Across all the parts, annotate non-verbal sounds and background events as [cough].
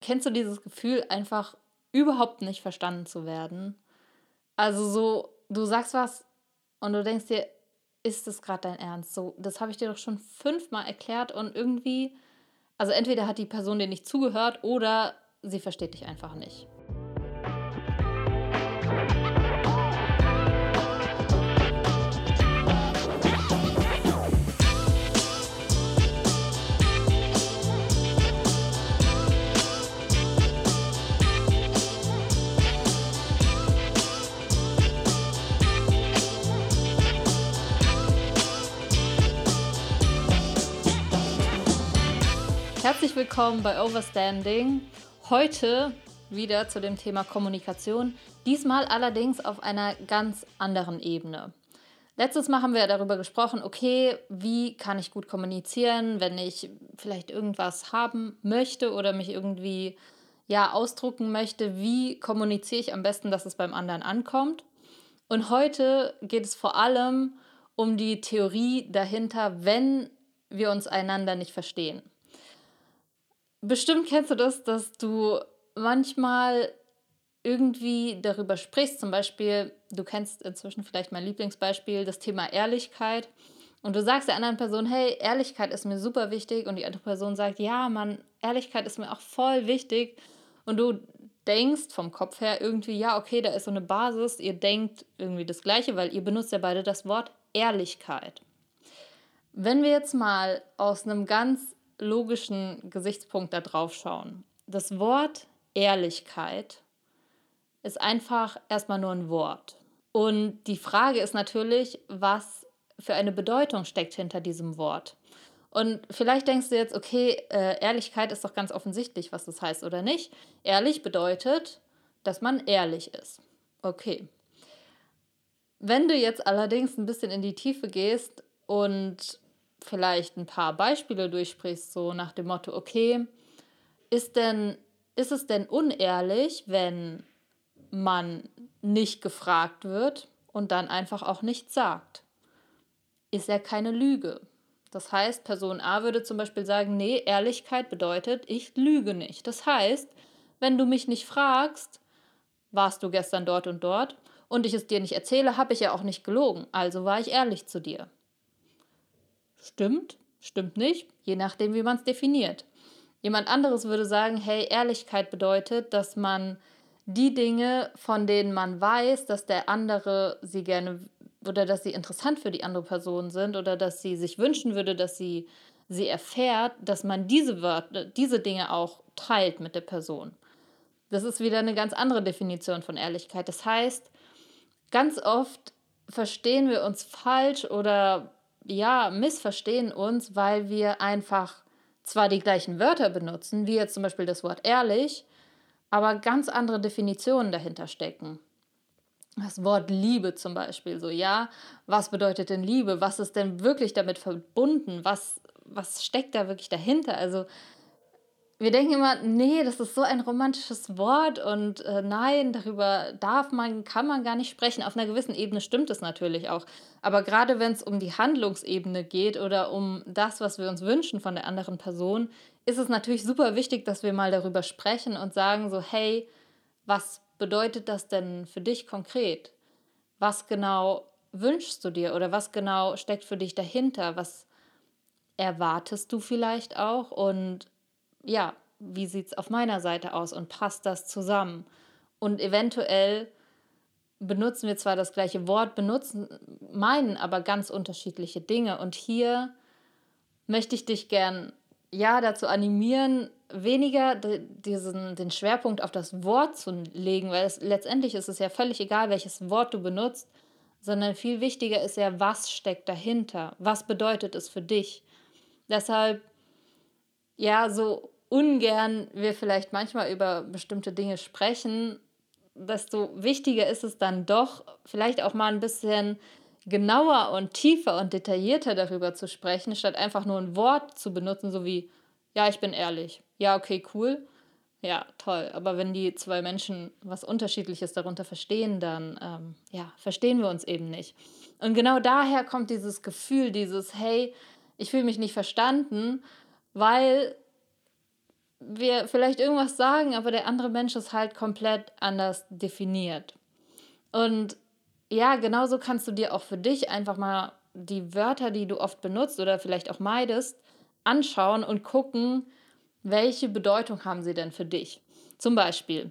Kennst du dieses Gefühl, einfach überhaupt nicht verstanden zu werden? Also so, du sagst was und du denkst dir, ist das gerade dein Ernst? So, das habe ich dir doch schon fünfmal erklärt und irgendwie, also entweder hat die Person dir nicht zugehört oder sie versteht dich einfach nicht. Herzlich willkommen bei Overstanding. Heute wieder zu dem Thema Kommunikation, diesmal allerdings auf einer ganz anderen Ebene. Letztes Mal haben wir darüber gesprochen, okay, wie kann ich gut kommunizieren, wenn ich vielleicht irgendwas haben möchte oder mich irgendwie ja ausdrucken möchte, wie kommuniziere ich am besten, dass es beim anderen ankommt. Und heute geht es vor allem um die Theorie dahinter, wenn wir uns einander nicht verstehen. Bestimmt kennst du das, dass du manchmal irgendwie darüber sprichst. Zum Beispiel, du kennst inzwischen vielleicht mein Lieblingsbeispiel, das Thema Ehrlichkeit. Und du sagst der anderen Person, hey, Ehrlichkeit ist mir super wichtig. Und die andere Person sagt, ja, Mann, Ehrlichkeit ist mir auch voll wichtig. Und du denkst vom Kopf her irgendwie, ja, okay, da ist so eine Basis. Ihr denkt irgendwie das Gleiche, weil ihr benutzt ja beide das Wort Ehrlichkeit. Wenn wir jetzt mal aus einem ganz logischen Gesichtspunkt da drauf schauen. Das Wort Ehrlichkeit ist einfach erstmal nur ein Wort. Und die Frage ist natürlich, was für eine Bedeutung steckt hinter diesem Wort. Und vielleicht denkst du jetzt, okay, äh, Ehrlichkeit ist doch ganz offensichtlich, was das heißt oder nicht. Ehrlich bedeutet, dass man ehrlich ist. Okay. Wenn du jetzt allerdings ein bisschen in die Tiefe gehst und vielleicht ein paar Beispiele durchsprichst, so nach dem Motto, okay, ist denn, ist es denn unehrlich, wenn man nicht gefragt wird und dann einfach auch nichts sagt? Ist ja keine Lüge. Das heißt, Person A würde zum Beispiel sagen, nee, Ehrlichkeit bedeutet, ich lüge nicht. Das heißt, wenn du mich nicht fragst, warst du gestern dort und dort und ich es dir nicht erzähle, habe ich ja auch nicht gelogen. Also war ich ehrlich zu dir. Stimmt, stimmt nicht, je nachdem, wie man es definiert. Jemand anderes würde sagen, hey, Ehrlichkeit bedeutet, dass man die Dinge, von denen man weiß, dass der andere sie gerne oder dass sie interessant für die andere Person sind oder dass sie sich wünschen würde, dass sie sie erfährt, dass man diese Wörter, diese Dinge auch teilt mit der Person. Das ist wieder eine ganz andere Definition von Ehrlichkeit. Das heißt, ganz oft verstehen wir uns falsch oder ja, missverstehen uns, weil wir einfach zwar die gleichen Wörter benutzen, wie jetzt zum Beispiel das Wort ehrlich, aber ganz andere Definitionen dahinter stecken. Das Wort Liebe zum Beispiel, so ja, was bedeutet denn Liebe? Was ist denn wirklich damit verbunden? Was, was steckt da wirklich dahinter? Also wir denken immer, nee, das ist so ein romantisches Wort und äh, nein, darüber darf man, kann man gar nicht sprechen. Auf einer gewissen Ebene stimmt es natürlich auch. Aber gerade wenn es um die Handlungsebene geht oder um das, was wir uns wünschen von der anderen Person, ist es natürlich super wichtig, dass wir mal darüber sprechen und sagen so, hey, was bedeutet das denn für dich konkret? Was genau wünschst du dir oder was genau steckt für dich dahinter? Was erwartest du vielleicht auch und ja, wie sieht es auf meiner Seite aus und passt das zusammen? Und eventuell benutzen wir zwar das gleiche Wort, benutzen, meinen aber ganz unterschiedliche Dinge. Und hier möchte ich dich gern ja dazu animieren, weniger diesen, den Schwerpunkt auf das Wort zu legen, weil es, letztendlich ist es ja völlig egal, welches Wort du benutzt, sondern viel wichtiger ist ja, was steckt dahinter, was bedeutet es für dich. Deshalb ja, so ungern wir vielleicht manchmal über bestimmte Dinge sprechen, desto wichtiger ist es dann doch, vielleicht auch mal ein bisschen genauer und tiefer und detaillierter darüber zu sprechen, statt einfach nur ein Wort zu benutzen, so wie, ja, ich bin ehrlich. Ja, okay, cool. Ja, toll. Aber wenn die zwei Menschen was Unterschiedliches darunter verstehen, dann ähm, ja, verstehen wir uns eben nicht. Und genau daher kommt dieses Gefühl, dieses, hey, ich fühle mich nicht verstanden weil wir vielleicht irgendwas sagen, aber der andere Mensch ist halt komplett anders definiert. Und ja, genauso kannst du dir auch für dich einfach mal die Wörter, die du oft benutzt oder vielleicht auch meidest, anschauen und gucken, welche Bedeutung haben sie denn für dich. Zum Beispiel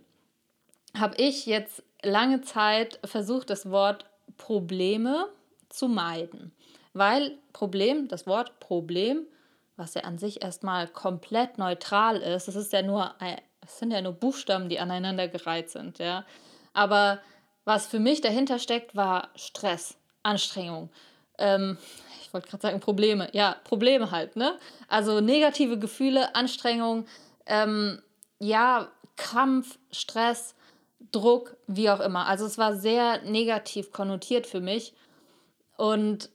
habe ich jetzt lange Zeit versucht, das Wort Probleme zu meiden, weil Problem, das Wort Problem, was ja an sich erstmal komplett neutral ist, es ist ja nur, es sind ja nur Buchstaben, die aneinandergereiht sind, ja. Aber was für mich dahinter steckt, war Stress, Anstrengung. Ähm, ich wollte gerade sagen Probleme. Ja, Probleme halt, ne? Also negative Gefühle, Anstrengung, ähm, ja, Kampf, Stress, Druck, wie auch immer. Also es war sehr negativ konnotiert für mich. Und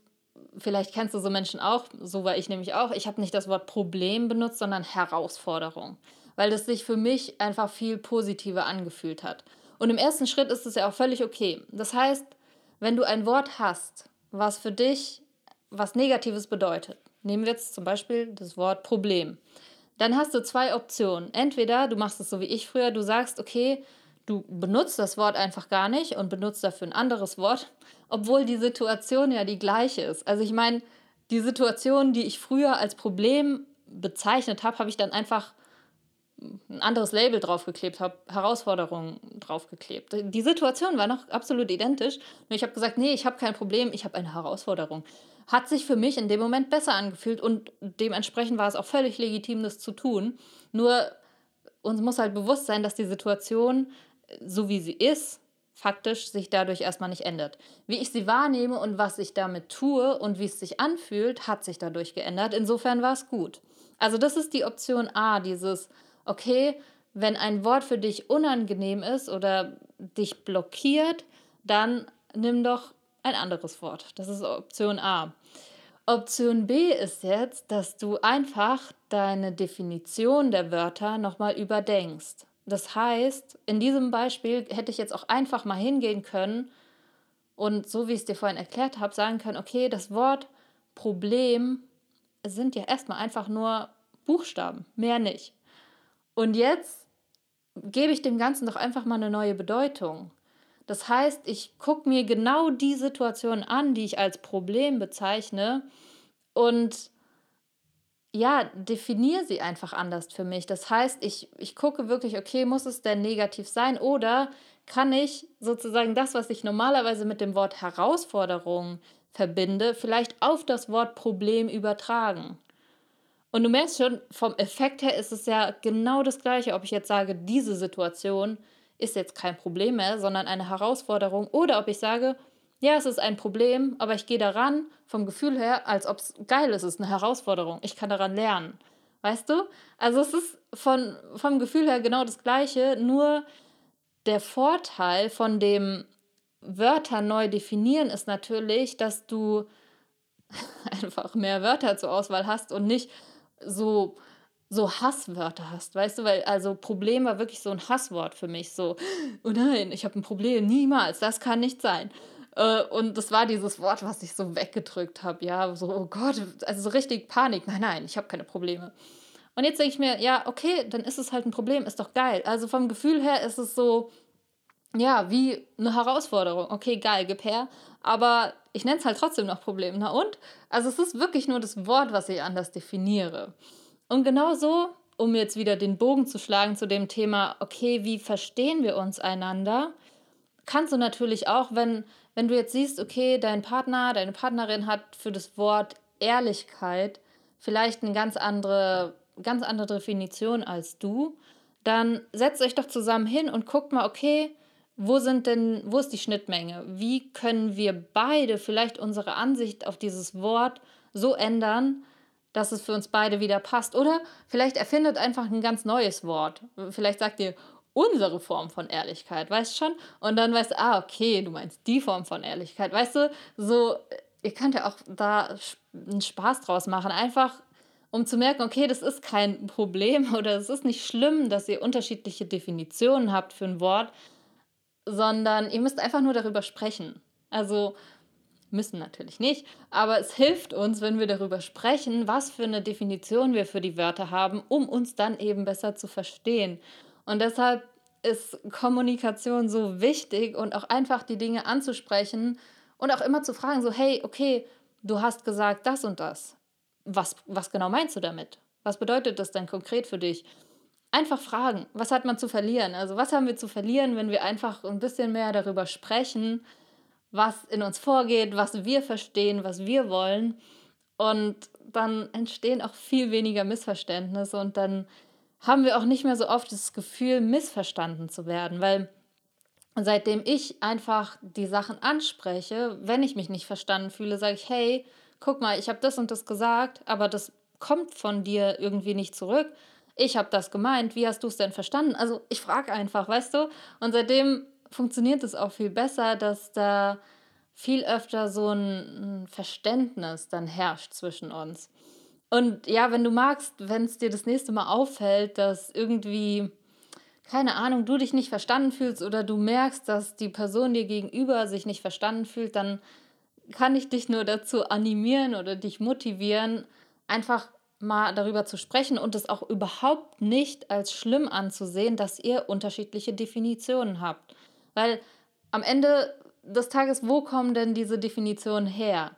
vielleicht kennst du so Menschen auch, so war ich nämlich auch. Ich habe nicht das Wort Problem benutzt, sondern Herausforderung, weil das sich für mich einfach viel positiver angefühlt hat. Und im ersten Schritt ist es ja auch völlig okay. Das heißt, wenn du ein Wort hast, was für dich was Negatives bedeutet, nehmen wir jetzt zum Beispiel das Wort Problem, dann hast du zwei Optionen. Entweder du machst es so wie ich früher, du sagst, okay, du benutzt das Wort einfach gar nicht und benutzt dafür ein anderes Wort, obwohl die Situation ja die gleiche ist. Also ich meine, die Situation, die ich früher als Problem bezeichnet habe, habe ich dann einfach ein anderes Label draufgeklebt habe, Herausforderungen draufgeklebt. Die Situation war noch absolut identisch. Nur ich habe gesagt, nee, ich habe kein Problem, ich habe eine Herausforderung. Hat sich für mich in dem Moment besser angefühlt und dementsprechend war es auch völlig legitim, das zu tun. Nur uns muss halt bewusst sein, dass die Situation, so wie sie ist, faktisch sich dadurch erstmal nicht ändert. Wie ich sie wahrnehme und was ich damit tue und wie es sich anfühlt, hat sich dadurch geändert. Insofern war es gut. Also das ist die Option A, dieses okay, wenn ein Wort für dich unangenehm ist oder dich blockiert, dann nimm doch ein anderes Wort. Das ist Option A. Option B ist jetzt, dass du einfach deine Definition der Wörter nochmal überdenkst. Das heißt, in diesem Beispiel hätte ich jetzt auch einfach mal hingehen können und so wie ich es dir vorhin erklärt habe, sagen können, okay, das Wort Problem sind ja erstmal einfach nur Buchstaben, mehr nicht. Und jetzt gebe ich dem Ganzen doch einfach mal eine neue Bedeutung. Das heißt, ich gucke mir genau die Situation an, die ich als Problem bezeichne und ja, definiere sie einfach anders für mich. Das heißt, ich, ich gucke wirklich, okay, muss es denn negativ sein oder kann ich sozusagen das, was ich normalerweise mit dem Wort Herausforderung verbinde, vielleicht auf das Wort Problem übertragen. Und du merkst schon, vom Effekt her ist es ja genau das Gleiche, ob ich jetzt sage, diese Situation ist jetzt kein Problem mehr, sondern eine Herausforderung, oder ob ich sage, ja, es ist ein Problem, aber ich gehe daran vom Gefühl her, als ob es geil ist, es ist eine Herausforderung. Ich kann daran lernen. Weißt du? Also es ist von, vom Gefühl her genau das Gleiche, nur der Vorteil von dem Wörter neu definieren ist natürlich, dass du [laughs] einfach mehr Wörter zur Auswahl hast und nicht so so Hasswörter hast, weißt du, weil also Problem war wirklich so ein Hasswort für mich, so oh nein, ich habe ein Problem, niemals, das kann nicht sein. Äh, und das war dieses Wort, was ich so weggedrückt habe, ja, so oh Gott, also so richtig Panik. Nein, nein, ich habe keine Probleme. Und jetzt denke ich mir, ja, okay, dann ist es halt ein Problem, ist doch geil. Also vom Gefühl her ist es so, ja, wie eine Herausforderung. Okay, geil, gib her. Aber ich nenne es halt trotzdem noch Problem. Na und? Also es ist wirklich nur das Wort, was ich anders definiere. Und genauso, um jetzt wieder den Bogen zu schlagen zu dem Thema, okay, wie verstehen wir uns einander, kannst du natürlich auch, wenn, wenn du jetzt siehst, okay, dein Partner, deine Partnerin hat für das Wort Ehrlichkeit vielleicht eine ganz andere, ganz andere Definition als du, dann setzt euch doch zusammen hin und guckt mal, okay, wo sind denn, wo ist die Schnittmenge? Wie können wir beide vielleicht unsere Ansicht auf dieses Wort so ändern, dass es für uns beide wieder passt? Oder vielleicht erfindet einfach ein ganz neues Wort. Vielleicht sagt ihr unsere Form von Ehrlichkeit, weißt du schon? Und dann weißt du, ah, okay, du meinst die Form von Ehrlichkeit. Weißt du, so, ihr könnt ja auch da einen Spaß draus machen. Einfach um zu merken, okay, das ist kein Problem [laughs] oder es ist nicht schlimm, dass ihr unterschiedliche Definitionen habt für ein Wort, sondern ihr müsst einfach nur darüber sprechen. Also müssen natürlich nicht, aber es hilft uns, wenn wir darüber sprechen, was für eine Definition wir für die Wörter haben, um uns dann eben besser zu verstehen. Und deshalb ist Kommunikation so wichtig und auch einfach die Dinge anzusprechen und auch immer zu fragen, so, hey, okay, du hast gesagt das und das. Was, was genau meinst du damit? Was bedeutet das denn konkret für dich? Einfach fragen, was hat man zu verlieren? Also was haben wir zu verlieren, wenn wir einfach ein bisschen mehr darüber sprechen, was in uns vorgeht, was wir verstehen, was wir wollen. Und dann entstehen auch viel weniger Missverständnisse und dann haben wir auch nicht mehr so oft das Gefühl, missverstanden zu werden, weil seitdem ich einfach die Sachen anspreche, wenn ich mich nicht verstanden fühle, sage ich, hey, guck mal, ich habe das und das gesagt, aber das kommt von dir irgendwie nicht zurück. Ich habe das gemeint, wie hast du es denn verstanden? Also ich frage einfach, weißt du? Und seitdem funktioniert es auch viel besser, dass da viel öfter so ein Verständnis dann herrscht zwischen uns. Und ja, wenn du magst, wenn es dir das nächste Mal auffällt, dass irgendwie, keine Ahnung, du dich nicht verstanden fühlst oder du merkst, dass die Person dir gegenüber sich nicht verstanden fühlt, dann kann ich dich nur dazu animieren oder dich motivieren, einfach mal darüber zu sprechen und es auch überhaupt nicht als schlimm anzusehen, dass ihr unterschiedliche Definitionen habt. Weil am Ende des Tages, wo kommen denn diese Definitionen her?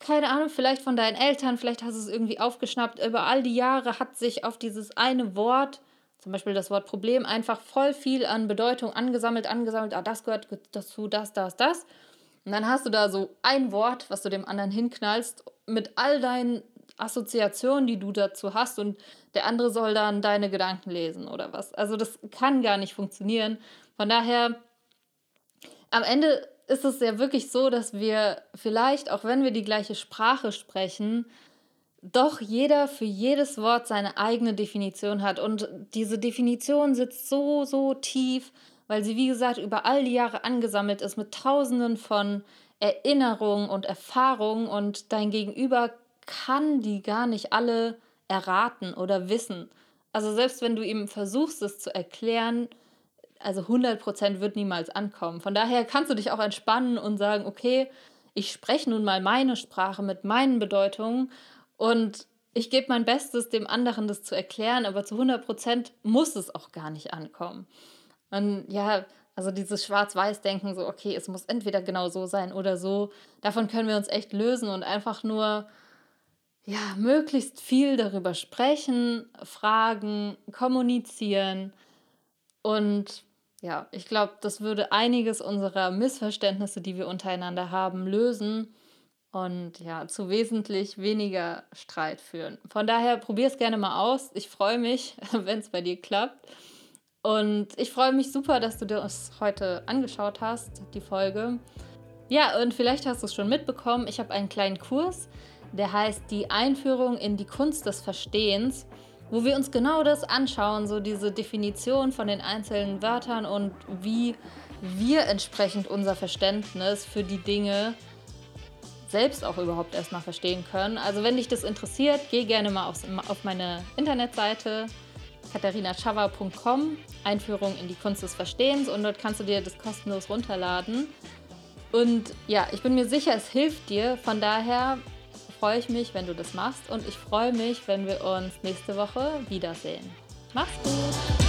Keine Ahnung, vielleicht von deinen Eltern, vielleicht hast du es irgendwie aufgeschnappt. Über all die Jahre hat sich auf dieses eine Wort, zum Beispiel das Wort Problem, einfach voll viel an Bedeutung angesammelt, angesammelt. Ah, das gehört dazu, das, das, das. Und dann hast du da so ein Wort, was du dem anderen hinknallst, mit all deinen Assoziationen, die du dazu hast und der andere soll dann deine Gedanken lesen oder was. Also das kann gar nicht funktionieren. Von daher, am Ende ist es ja wirklich so, dass wir vielleicht, auch wenn wir die gleiche Sprache sprechen, doch jeder für jedes Wort seine eigene Definition hat. Und diese Definition sitzt so, so tief, weil sie, wie gesagt, über all die Jahre angesammelt ist mit tausenden von Erinnerungen und Erfahrungen und dein Gegenüber kann die gar nicht alle erraten oder wissen. Also selbst wenn du ihm versuchst, es zu erklären, also 100% wird niemals ankommen. Von daher kannst du dich auch entspannen und sagen, okay, ich spreche nun mal meine Sprache mit meinen Bedeutungen und ich gebe mein Bestes, dem anderen das zu erklären, aber zu 100% muss es auch gar nicht ankommen. Und ja, also dieses Schwarz-Weiß-Denken, so, okay, es muss entweder genau so sein oder so, davon können wir uns echt lösen und einfach nur ja, möglichst viel darüber sprechen, fragen, kommunizieren. Und ja, ich glaube, das würde einiges unserer Missverständnisse, die wir untereinander haben, lösen und ja, zu wesentlich weniger Streit führen. Von daher probier es gerne mal aus. Ich freue mich, [laughs] wenn es bei dir klappt. Und ich freue mich super, dass du dir das heute angeschaut hast, die Folge. Ja, und vielleicht hast du es schon mitbekommen, ich habe einen kleinen Kurs der heißt Die Einführung in die Kunst des Verstehens, wo wir uns genau das anschauen, so diese Definition von den einzelnen Wörtern und wie wir entsprechend unser Verständnis für die Dinge selbst auch überhaupt erstmal verstehen können. Also wenn dich das interessiert, geh gerne mal auf, auf meine Internetseite katharinachava.com, Einführung in die Kunst des Verstehens und dort kannst du dir das kostenlos runterladen. Und ja, ich bin mir sicher, es hilft dir. Von daher freue ich mich, wenn du das machst und ich freue mich, wenn wir uns nächste Woche wiedersehen. Mach's gut!